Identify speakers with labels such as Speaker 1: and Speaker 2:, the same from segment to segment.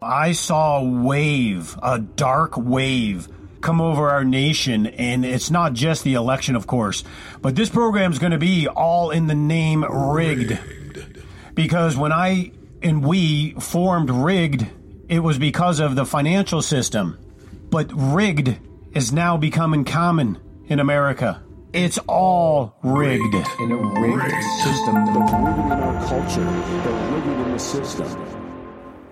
Speaker 1: I saw a wave, a dark wave come over our nation. And it's not just the election, of course, but this program is going to be all in the name rigged. rigged. Because when I and we formed rigged, it was because of the financial system. But rigged is now becoming common in America. It's all rigged. rigged.
Speaker 2: In a rigged, rigged. system, they're rigging in our culture, they're rigging in the system.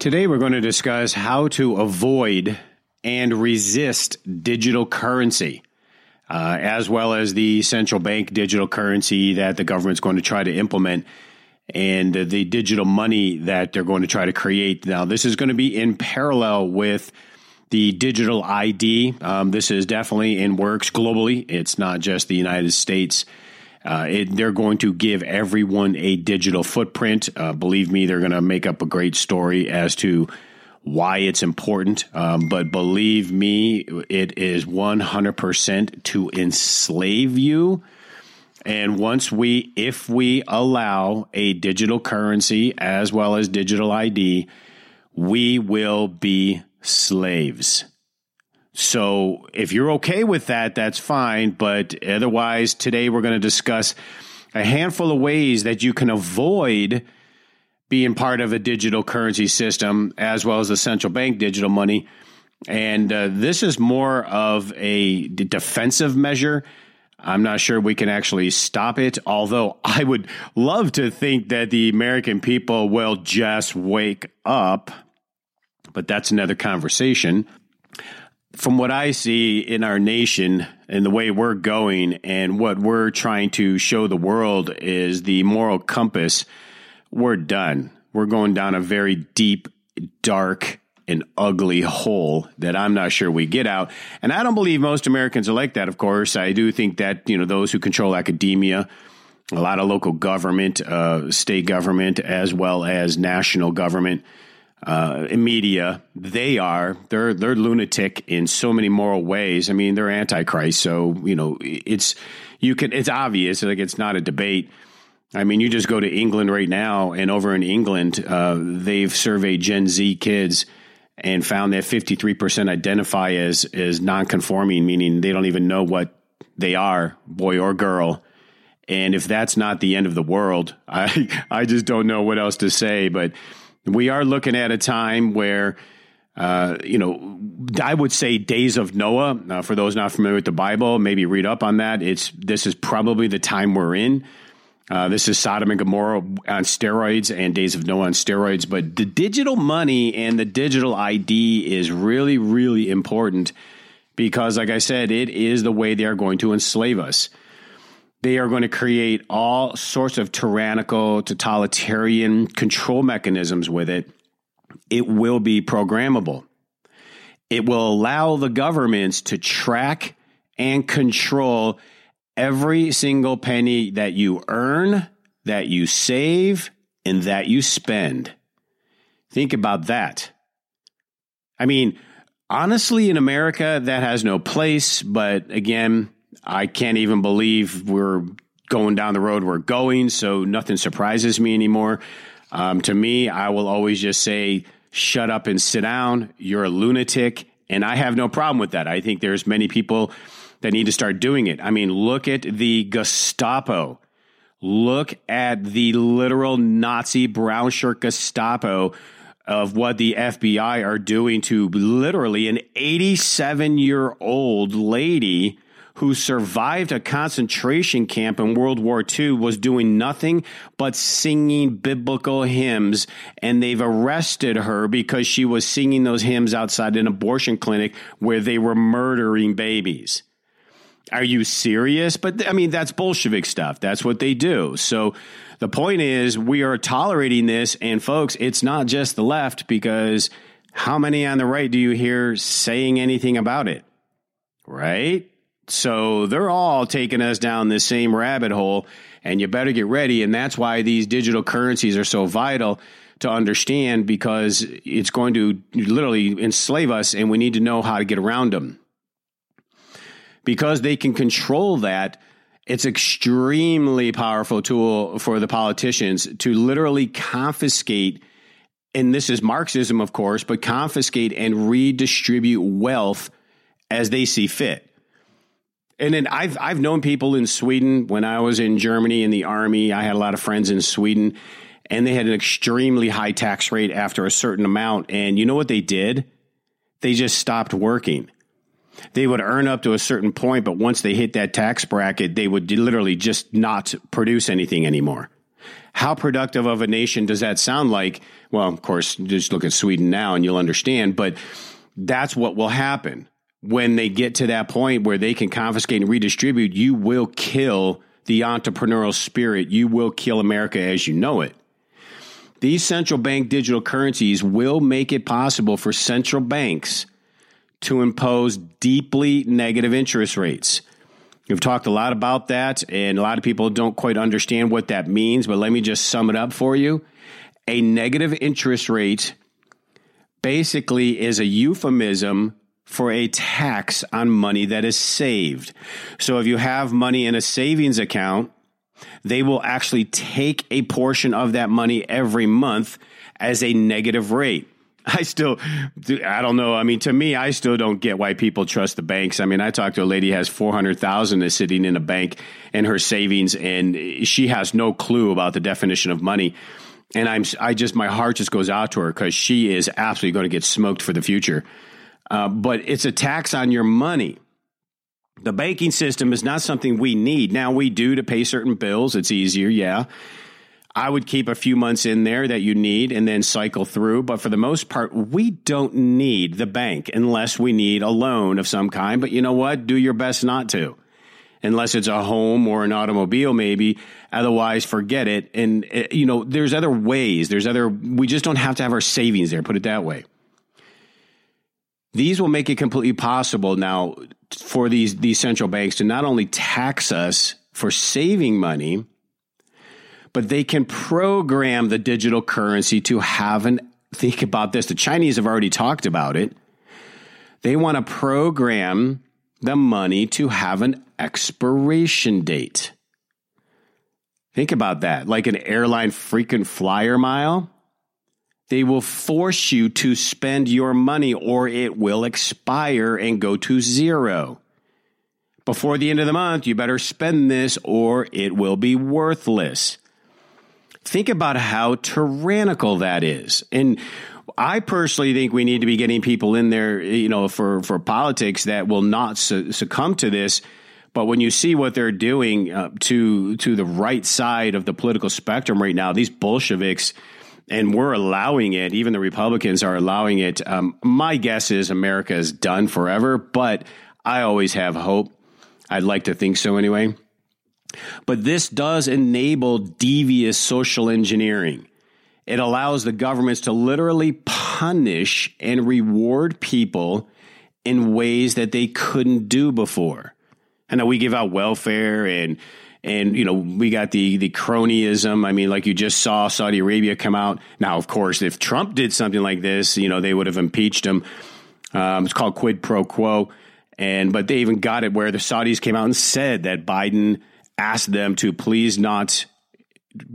Speaker 3: Today, we're going to discuss how to avoid and resist digital currency, uh, as well as the central bank digital currency that the government's going to try to implement and the digital money that they're going to try to create. Now, this is going to be in parallel with the digital ID. Um, this is definitely in works globally. It's not just the United States. Uh, it, they're going to give everyone a digital footprint. Uh, believe me, they're going to make up a great story as to why it's important. Um, but believe me, it is 100% to enslave you. And once we, if we allow a digital currency as well as digital ID, we will be slaves. So if you're okay with that, that's fine. But otherwise, today we're going to discuss a handful of ways that you can avoid being part of a digital currency system as well as the central bank digital money. And uh, this is more of a defensive measure. I'm not sure we can actually stop it, although I would love to think that the American people will just wake up. But that's another conversation. From what I see in our nation and the way we're going, and what we're trying to show the world is the moral compass we're done. We're going down a very deep, dark, and ugly hole that I'm not sure we get out. And I don't believe most Americans are like that, of course. I do think that, you know, those who control academia, a lot of local government, uh, state government, as well as national government, uh, media, they are they're they're lunatic in so many moral ways. I mean, they're antichrist. So you know, it's you can it's obvious. Like it's not a debate. I mean, you just go to England right now, and over in England, uh, they've surveyed Gen Z kids and found that 53% identify as, as non-conforming, meaning they don't even know what they are, boy or girl. And if that's not the end of the world, I, I just don't know what else to say. But we are looking at a time where, uh, you know, I would say days of Noah. Uh, for those not familiar with the Bible, maybe read up on that. It's this is probably the time we're in uh, this is Sodom and Gomorrah on steroids and Days of Noah on steroids. But the digital money and the digital ID is really, really important because, like I said, it is the way they are going to enslave us. They are going to create all sorts of tyrannical, totalitarian control mechanisms with it. It will be programmable. It will allow the governments to track and control every single penny that you earn, that you save, and that you spend. Think about that. I mean, honestly, in America, that has no place. But again, I can't even believe we're going down the road we're going. So nothing surprises me anymore. Um, to me, I will always just say, shut up and sit down. You're a lunatic. And I have no problem with that. I think there's many people that need to start doing it. I mean, look at the Gestapo. Look at the literal Nazi brown shirt Gestapo of what the FBI are doing to literally an 87 year old lady who survived a concentration camp in World War II was doing nothing but singing biblical hymns. And they've arrested her because she was singing those hymns outside an abortion clinic where they were murdering babies. Are you serious? But I mean, that's Bolshevik stuff. That's what they do. So the point is, we are tolerating this. And folks, it's not just the left because how many on the right do you hear saying anything about it? Right? So they're all taking us down the same rabbit hole. And you better get ready. And that's why these digital currencies are so vital to understand because it's going to literally enslave us and we need to know how to get around them because they can control that it's extremely powerful tool for the politicians to literally confiscate and this is Marxism, of course, but confiscate and redistribute wealth as they see fit. And then I've I've known people in Sweden when I was in Germany in the army. I had a lot of friends in Sweden, and they had an extremely high tax rate after a certain amount. And you know what they did? They just stopped working. They would earn up to a certain point, but once they hit that tax bracket, they would literally just not produce anything anymore. How productive of a nation does that sound like? Well, of course, just look at Sweden now and you'll understand, but that's what will happen when they get to that point where they can confiscate and redistribute, you will kill the entrepreneurial spirit. You will kill America as you know it. These central bank digital currencies will make it possible for central banks to impose deeply negative interest rates. We've talked a lot about that, and a lot of people don't quite understand what that means, but let me just sum it up for you. A negative interest rate basically is a euphemism for a tax on money that is saved. So if you have money in a savings account, they will actually take a portion of that money every month as a negative rate. I still, I don't know. I mean, to me, I still don't get why people trust the banks. I mean, I talked to a lady has 400,000 is sitting in a bank in her savings and she has no clue about the definition of money. And I'm, I just, my heart just goes out to her because she is absolutely going to get smoked for the future. Uh, but it's a tax on your money. The banking system is not something we need. Now, we do to pay certain bills. It's easier, yeah. I would keep a few months in there that you need and then cycle through. But for the most part, we don't need the bank unless we need a loan of some kind. But you know what? Do your best not to. Unless it's a home or an automobile, maybe. Otherwise, forget it. And, uh, you know, there's other ways. There's other, we just don't have to have our savings there, put it that way. These will make it completely possible now for these, these central banks to not only tax us for saving money, but they can program the digital currency to have an think about this. The Chinese have already talked about it. They want to program the money to have an expiration date. Think about that. Like an airline freaking flyer mile. They will force you to spend your money or it will expire and go to zero. Before the end of the month, you better spend this or it will be worthless. Think about how tyrannical that is. And I personally think we need to be getting people in there, you know, for, for politics that will not su- succumb to this. But when you see what they're doing uh, to to the right side of the political spectrum right now, these Bolsheviks, and we're allowing it. Even the Republicans are allowing it. Um, my guess is America is done forever, but I always have hope. I'd like to think so anyway. But this does enable devious social engineering. It allows the governments to literally punish and reward people in ways that they couldn't do before. I know we give out welfare and and you know we got the the cronyism. I mean, like you just saw Saudi Arabia come out. Now, of course, if Trump did something like this, you know they would have impeached him. Um, it's called quid pro quo, and but they even got it where the Saudis came out and said that Biden asked them to please not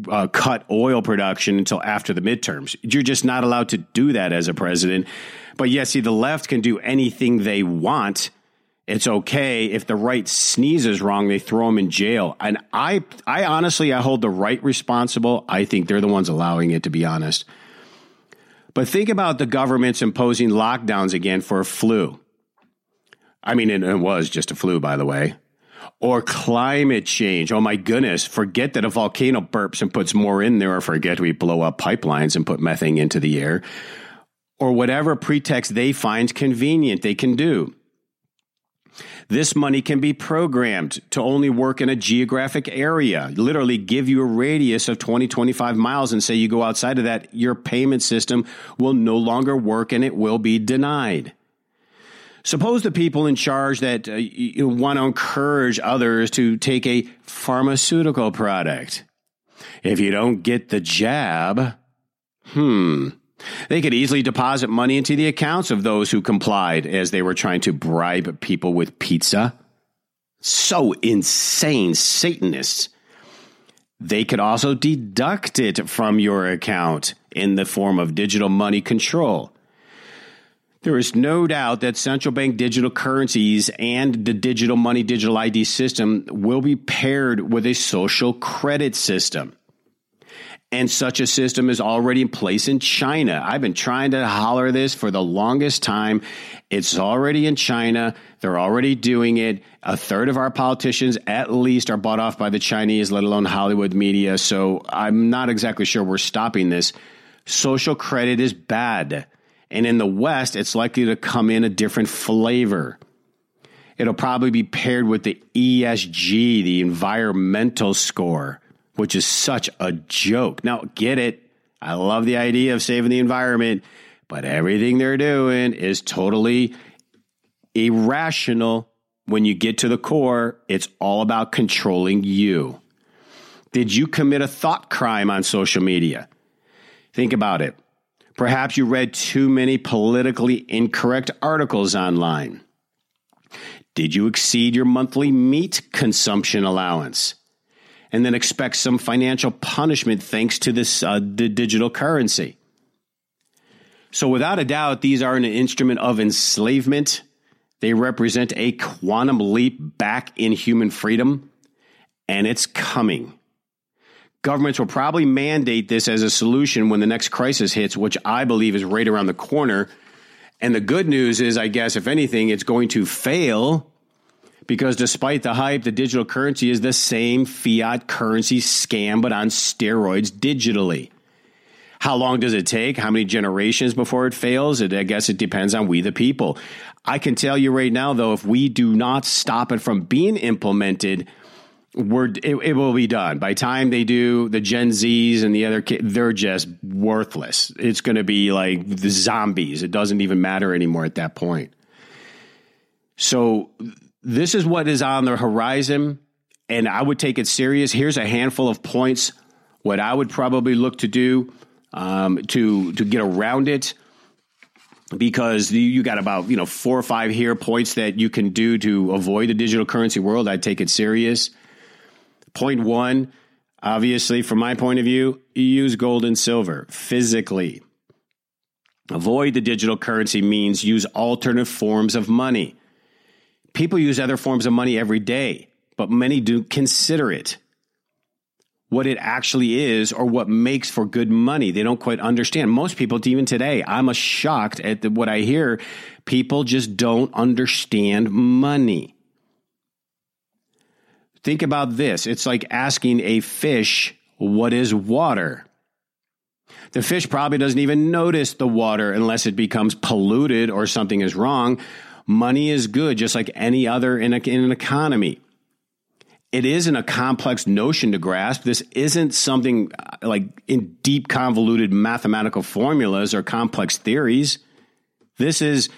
Speaker 3: uh, cut oil production until after the midterms. You're just not allowed to do that as a president. But yes, see, the left can do anything they want it's okay if the right sneezes wrong, they throw them in jail. And I, I honestly, I hold the right responsible. I think they're the ones allowing it, to be honest. But think about the governments imposing lockdowns again for a flu. I mean, it, it was just a flu, by the way. Or climate change. Oh my goodness. Forget that a volcano burps and puts more in there, or forget we blow up pipelines and put methane into the air. Or whatever pretext they find convenient, they can do. This money can be programmed to only work in a geographic area, literally give you a radius of 20, 25 miles and say you go outside of that, your payment system will no longer work and it will be denied. Suppose the people in charge that uh, you want to encourage others to take a pharmaceutical product. If you don't get the jab, hmm, they could easily deposit money into the accounts of those who complied as they were trying to bribe people with pizza. So insane, Satanists. They could also deduct it from your account in the form of digital money control. There is no doubt that central bank digital currencies and the digital money digital ID system will be paired with a social credit system. And such a system is already in place in China. I've been trying to holler this for the longest time. It's already in China. They're already doing it. A third of our politicians, at least, are bought off by the Chinese, let alone Hollywood media. So I'm not exactly sure we're stopping this. Social credit is bad. And in the West, it's likely to come in a different flavor. It'll probably be paired with the ESG, the environmental score which is such a joke. Now, get it. I love the idea of saving the environment, but everything they're doing is totally irrational. When you get to the core, it's all about controlling you. Did you commit a thought crime on social media? Think about it. Perhaps you read too many politically incorrect articles online. Did you exceed your monthly meat consumption allowance? And then expect some financial punishment thanks to this uh, digital currency. So, without a doubt, these are an instrument of enslavement. They represent a quantum leap back in human freedom, and it's coming. Governments will probably mandate this as a solution when the next crisis hits, which I believe is right around the corner. And the good news is, I guess, if anything, it's going to fail because despite the hype, the digital currency is the same fiat currency scam, but on steroids digitally. How long does it take? How many generations before it fails? It, I guess it depends on we the people. I can tell you right now, though, if we do not stop it from being implemented, we're, it, it will be done. By the time they do the Gen Zs and the other kids, they're just worthless. It's going to be like the zombies. It doesn't even matter anymore at that point. So this is what is on the horizon, and I would take it serious. Here's a handful of points. What I would probably look to do um, to to get around it, because you got about you know four or five here points that you can do to avoid the digital currency world. I'd take it serious. Point one, obviously, from my point of view, use gold and silver physically. Avoid the digital currency means use alternate forms of money. People use other forms of money every day, but many do consider it what it actually is or what makes for good money. They don't quite understand. Most people, even today, I'm shocked at the, what I hear. People just don't understand money. Think about this it's like asking a fish, What is water? The fish probably doesn't even notice the water unless it becomes polluted or something is wrong. Money is good, just like any other in, a, in an economy. It isn't a complex notion to grasp. This isn't something uh, like in deep, convoluted mathematical formulas or complex theories. This is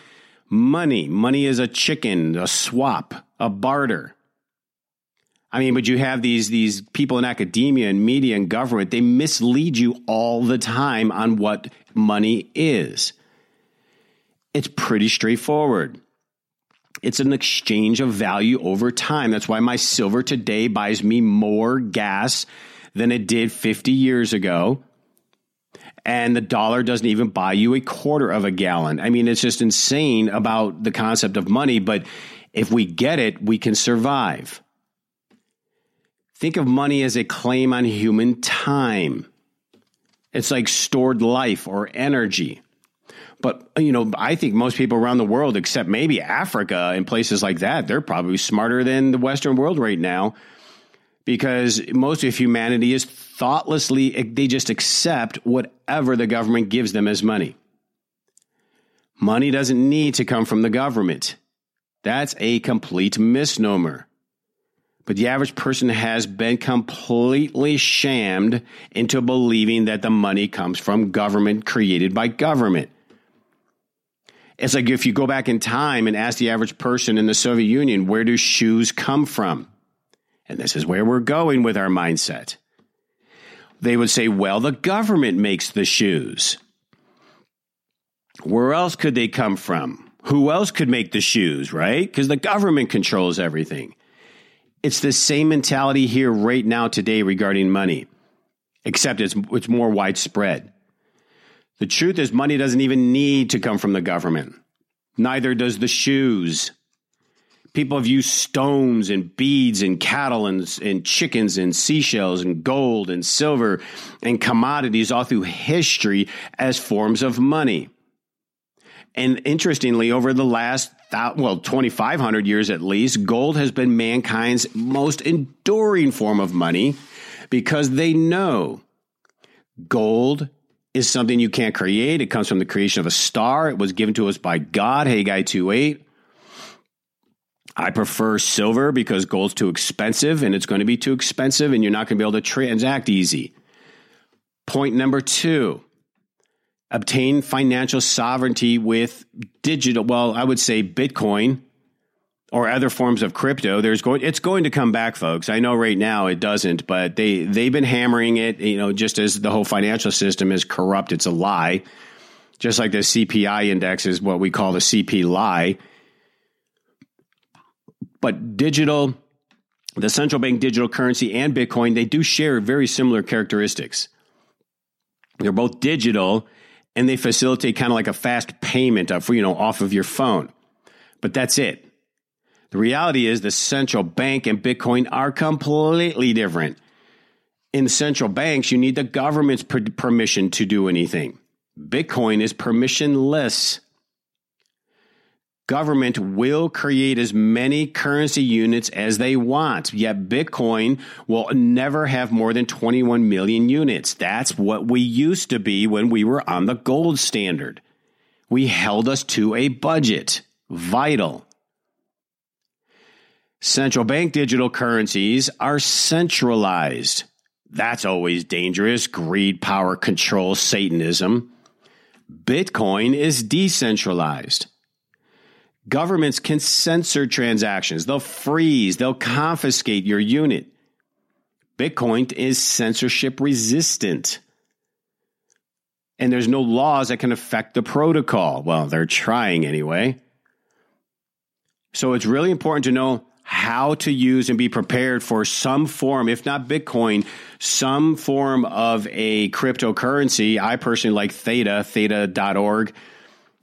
Speaker 3: money. Money is a chicken, a swap, a barter. I mean, but you have these these people in academia and media and government, they mislead you all the time on what money is. It's pretty straightforward. It's an exchange of value over time. That's why my silver today buys me more gas than it did 50 years ago. And the dollar doesn't even buy you a quarter of a gallon. I mean, it's just insane about the concept of money, but if we get it, we can survive. Think of money as a claim on human time. It's like stored life or energy. But uh, you know, I think most people around the world, except maybe Africa and places like that, they're probably smarter than the Western world right now, because most of humanity is thoughtlessly eh, they just accept whatever the government gives them as money. Money doesn't need to come from the government. That's a complete misnomer. But the average person has been completely shammed into believing that the money comes from government created by government. It's like if you go back in time and ask the average person in the Soviet Union, where do shoes come from? And this is where we're going with our mindset. They would say, well, the government makes the shoes. Where else could they come from? Who else could make the shoes, right? Because the government controls everything. It's the same mentality here right now today regarding money, except it's, it's more widespread. The truth is, money doesn't even need to come from the government. Neither does the shoes. People have used stones and beads and cattle and, and chickens and seashells and gold and silver and commodities all through history as forms of money. And interestingly, over the last, well, 2,500 years at least, gold has been mankind's most enduring form of money because they know gold is something you can't create. It comes from the creation of a star. It was given to us by God, Haggai 2 8. I prefer silver because gold's too expensive and it's going to be too expensive and you're not going to be able to transact easy. Point number two obtain financial sovereignty with digital, well, I would say Bitcoin or other forms of crypto. There's going, it's going to come back, folks. I know right now it doesn't, but they, they've been hammering it, you know, just as the whole financial system is corrupt. It's a lie. Just like the CPI index is what we call the CP lie but digital, the central bank digital currency and Bitcoin, they do share very similar characteristics. They're both digital and they facilitate kind of like a fast payment of, you know, off of your phone. But that's it. The reality is the central bank and Bitcoin are completely different. In central banks, you need the government's per- permission to do anything. Bitcoin is permissionless government will create as many currency units as they want. Yet Bitcoin will never have more than 21 million units. That's what we used to be when we were on the gold standard. We held us to a budget. Vital. Central bank digital currencies are centralized. That's always dangerous. Greed, power, control, Satanism. Bitcoin is decentralized. Governments can censor transactions, they'll freeze, they'll confiscate your unit. Bitcoin is censorship resistant. And there's no laws that can affect the protocol. Well, they're trying anyway. So it's really important to know how to use and be prepared for some form, if not Bitcoin, some form of a cryptocurrency. I personally like Theta, theta.org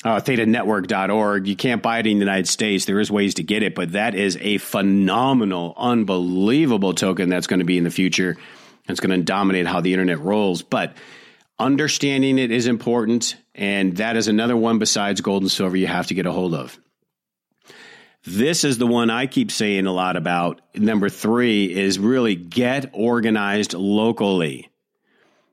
Speaker 3: uh, thetanetwork.org. You can't buy it in the United States. There is ways to get it, but that is a phenomenal, unbelievable token that's going to be in the future. It's going to dominate how the internet rolls. But understanding it is important, and that is another one besides gold and silver you have to get a hold of. This is the one I keep saying a lot about. Number three is really get organized locally.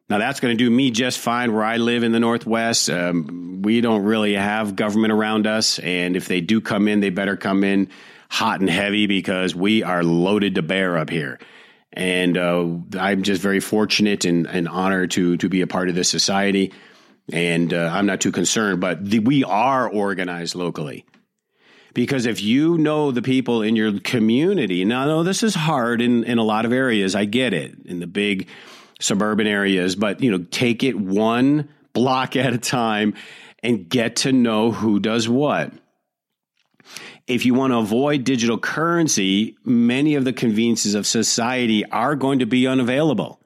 Speaker 3: Now, that's going to do me just fine where I live in the Northwest. Um, we don't really have government around us. And if they do come in, they better come in hot and heavy because we are loaded to bear up here. And uh, I'm just very fortunate and, and honored to, to be a part of this society. And uh, I'm not too concerned, but the, we are organized locally. Because if you know the people in your community, now, no, this is hard in, in a lot of areas. I get it. In the big, suburban areas, but you know, take it one block at a time and get to know who does what. If you want to avoid digital currency, many of the conveniences of society are going to be unavailable.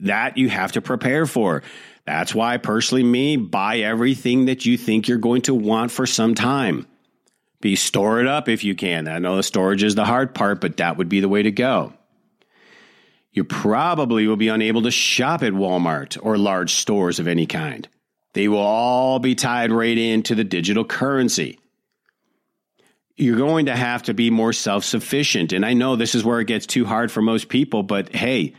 Speaker 3: That you have to prepare for. That's why, personally, me, buy everything that you think you're going to want for some time. Be store it up if you can. I know the storage is the hard part, but that would be the way to go you probably will be unable to shop at Walmart or large stores of any kind. They will all be tied right into the digital currency. You're going to have to be more self sufficient. And I know this is where it gets too hard for most people, but hey,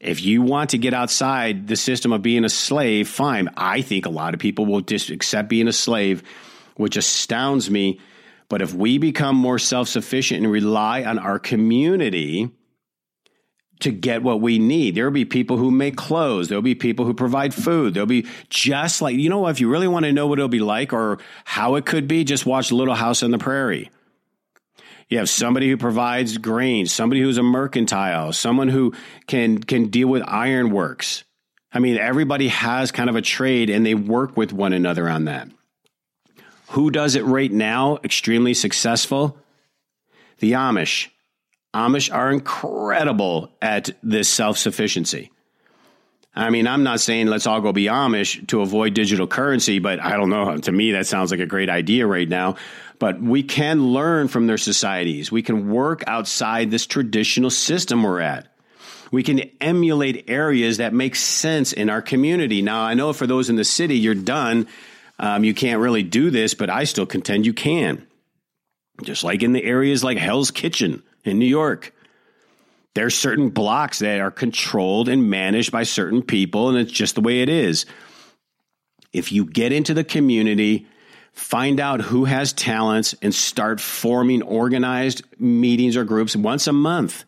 Speaker 3: if you want to get outside the system of being a slave, fine. I think a lot of people will just accept being a slave, which astounds me. But if we become more self sufficient and rely on our community, to get what we need. There'll be people who make clothes. There'll be people who provide food. There'll be just like, you know, if you really want to know what it'll be like or how it could be, just watch Little House on the Prairie. You have somebody who provides grain, somebody who's a mercantile, someone who can can deal with ironworks. I mean, everybody has kind of a trade and they work with one another on that. Who does it right now extremely successful? The Amish. Amish are incredible at this self sufficiency. I mean, I'm not saying let's all go be Amish to avoid digital currency, but I don't know. To me, that sounds like a great idea right now. But we can learn from their societies. We can work outside this traditional system we're at. We can emulate areas that make sense in our community. Now, I know for those in the city, you're done. Um, you can't really do this, but I still contend you can. Just like in the areas like Hell's Kitchen in New York. There's certain blocks that are controlled and managed by certain people, and it's just the way it is. If you get into the community, find out who has talents, and start forming organized meetings or groups once a month.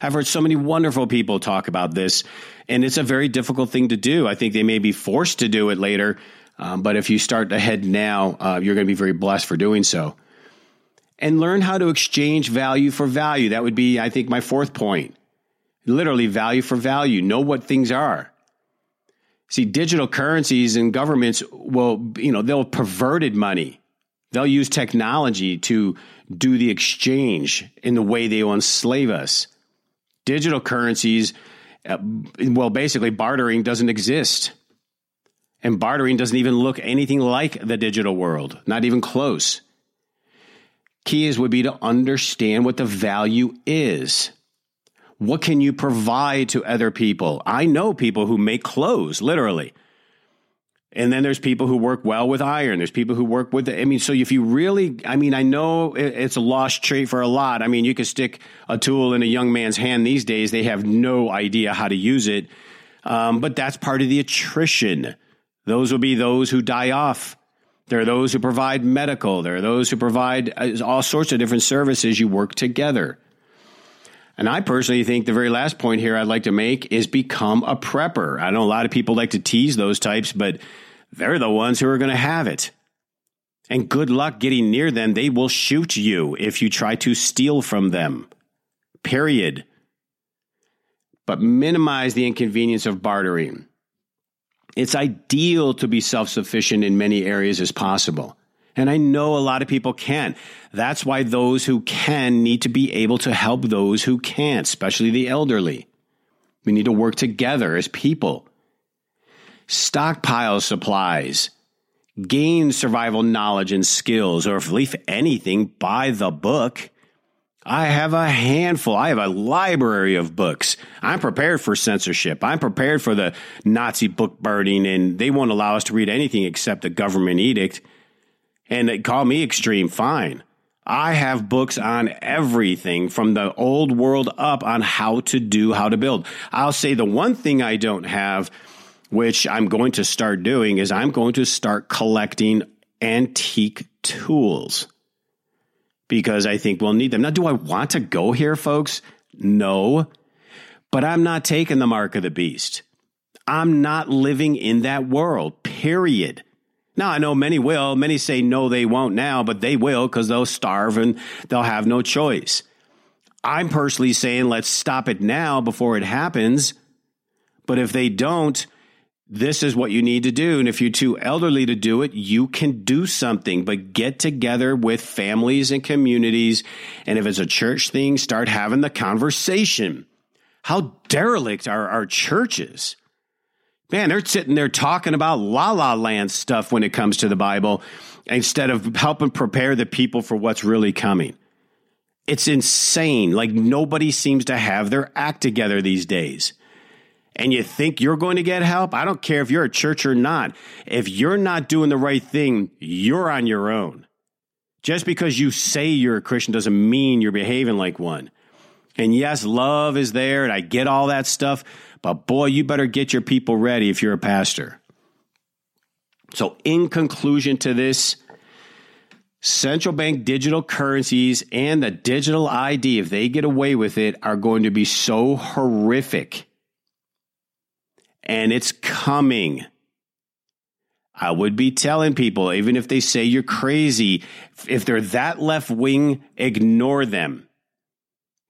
Speaker 3: I've heard so many wonderful people talk about this, and it's a very difficult thing to do. I think they may be forced to do it later, um, but if you start ahead now, uh, you're going to be very blessed for doing so and learn how to exchange value for value. That would be, I think, my fourth point. Literally, value for value. Know what things are. See, digital currencies and governments will, you know, they'll perverted money. They'll use technology to do the exchange in the way they will enslave us. Digital currencies, uh, well, basically, bartering doesn't exist. And bartering doesn't even look anything like the digital world, not even close keys would be to understand what the value is. What can you provide to other people? I know people who make clothes, literally. And then there's people who work well with iron. There's people who work with, I mean, so if you really, I mean, I know it's a lost trait for a lot. I mean, you could stick a tool in a young man's hand these days, they have no idea how to use it. Um, but that's part of the attrition. Those will be those who die off. There are those who provide medical. There are those who provide uh, all sorts of different services. You work together. And I personally think the very last point here I'd like to make is become a prepper. I know a lot of people like to tease those types, but they're the ones who are going to have it. And good luck getting near them. They will shoot you if you try to steal from them. Period. But minimize the inconvenience of bartering. It's ideal to be self sufficient in many areas as possible. And I know a lot of people can. That's why those who can need to be able to help those who can't, especially the elderly. We need to work together as people. Stockpile supplies, gain survival knowledge and skills, or if anything, buy the book. I have a handful. I have a library of books. I'm prepared for censorship. I'm prepared for the Nazi book burning, and they won't allow us to read anything except the government edict. And they call me extreme. Fine. I have books on everything from the old world up on how to do, how to build. I'll say the one thing I don't have, which I'm going to start doing, is I'm going to start collecting antique tools because I think we'll need them. Now, do I want to go here, folks? No, but I'm not taking the mark of the beast. I'm not living in that world, period. Now, I know many will. Many say no, they won't now, but they will because they'll starve and they'll have no choice. I'm personally saying let's stop it now before it happens. But if they don't, this is what you need to do. And if you're too elderly to do it, you can do something, but get together with families and communities. And if it's a church thing, start having the conversation. How derelict are our churches? Man, they're sitting there talking about la la land stuff when it comes to the Bible instead of helping prepare the people for what's really coming. It's insane. Like nobody seems to have their act together these days and you think you're going to get help, I don't care if you're a church or not. If you're not doing the right thing, you're on your own. Just because you say you're a Christian doesn't mean you're behaving like one. And yes, love is there, and I get all that stuff, but boy, you better get your people ready if you're a pastor. So, in conclusion to this, central bank digital currencies and the digital ID, if they get away with it, are going to be so horrific and it's coming. I would be telling people, even if they say you're crazy, if they're that left wing, ignore them.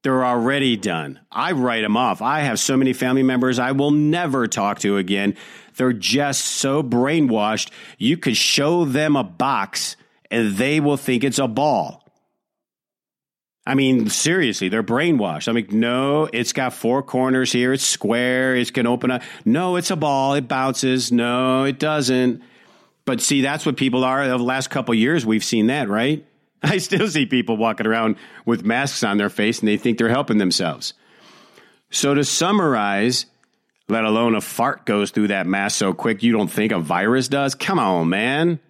Speaker 3: They're already done. I write them off. I have so many family members I will never talk to again. They're just so brainwashed. You could show them a box and they will think it's a ball. I mean, seriously, they're brainwashed. I'm like, no, it's got four corners here. It's square. It's to open up. No, it's a ball. It bounces. No, it doesn't. But see, that's what people are. Over the last couple years, we've seen that, right? I still see people walking around with masks on their face and they think they're helping themselves. So to summarize, let alone a fart goes through that mask so quick you don't think a virus does. Come on, man.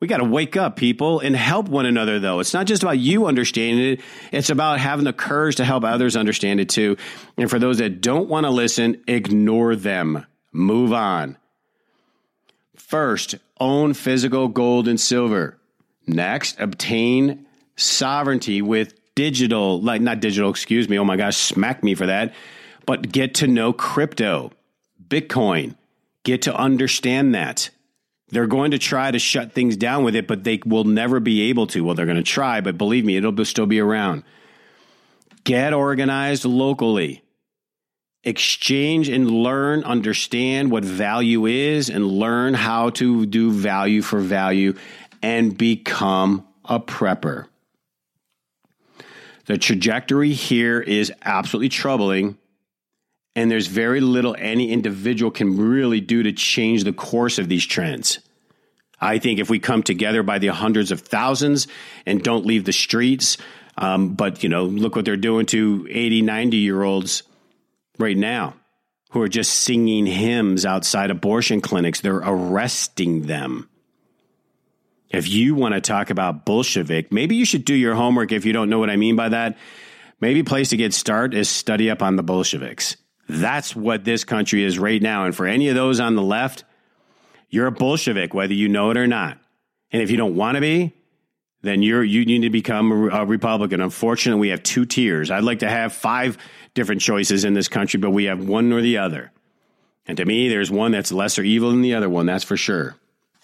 Speaker 3: We got to wake up, people, and help one another, though. It's not just about you understanding it, it's about having the courage to help others understand it, too. And for those that don't want to listen, ignore them. Move on. First, own physical gold and silver. Next, obtain sovereignty with digital, like not digital, excuse me. Oh my gosh, smack me for that. But get to know crypto, Bitcoin. Get to understand that. They're going to try to shut things down with it, but they will never be able to. Well, they're going to try, but believe me, it'll still be around. Get organized locally. Exchange and learn, understand what value is, and learn how to do value for value and become a prepper. The trajectory here is absolutely troubling and there's very little any individual can really do to change the course of these trends. I think if we come together by the hundreds of thousands and don't leave the streets, um, but you know, look what they're doing to 80, 90 year olds right now who are just singing hymns outside abortion clinics. They're arresting them. If you want to talk about Bolshevik, maybe you should do your homework if you don't know what I mean by that. Maybe place to get started is study up on the Bolsheviks. That's what this country is right now. And for any of those on the left, you're a Bolshevik, whether you know it or not. And if you don't want to be, then you're you need to become a Republican. Unfortunately, we have two tiers. I'd like to have five different choices in this country, but we have one or the other. And to me, there's one that's lesser evil than the other one, that's for sure.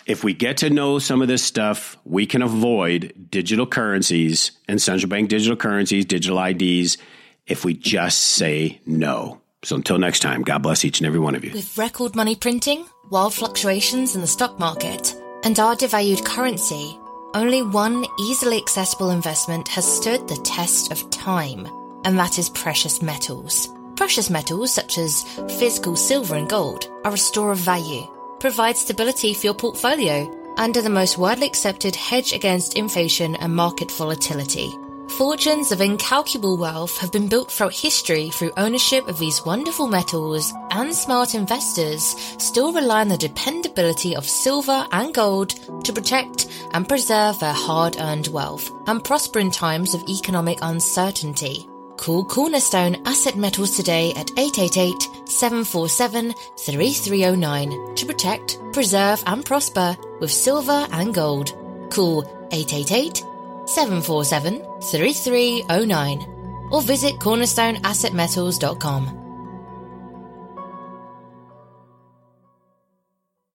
Speaker 3: If we get to know some of this stuff, we can avoid digital currencies and central bank digital currencies, digital IDs, if we just say no. So until next time, God bless each and every one of you.
Speaker 4: With record money printing, wild fluctuations in the stock market, and our devalued currency, only one easily accessible investment has stood the test of time, and that is precious metals. Precious metals, such as physical silver and gold, are a store of value, provide stability for your portfolio, and are the most widely accepted hedge against inflation and market volatility. Fortunes of incalculable wealth have been built throughout history through ownership of these wonderful metals, and smart investors still rely on the dependability of silver and gold to protect and preserve their hard earned wealth and prosper in times of economic uncertainty. Call Cornerstone Asset Metals today at 888 747 3309 to protect, preserve, and prosper with silver and gold. Call 888 747 3309 or visit cornerstoneassetmetals.com.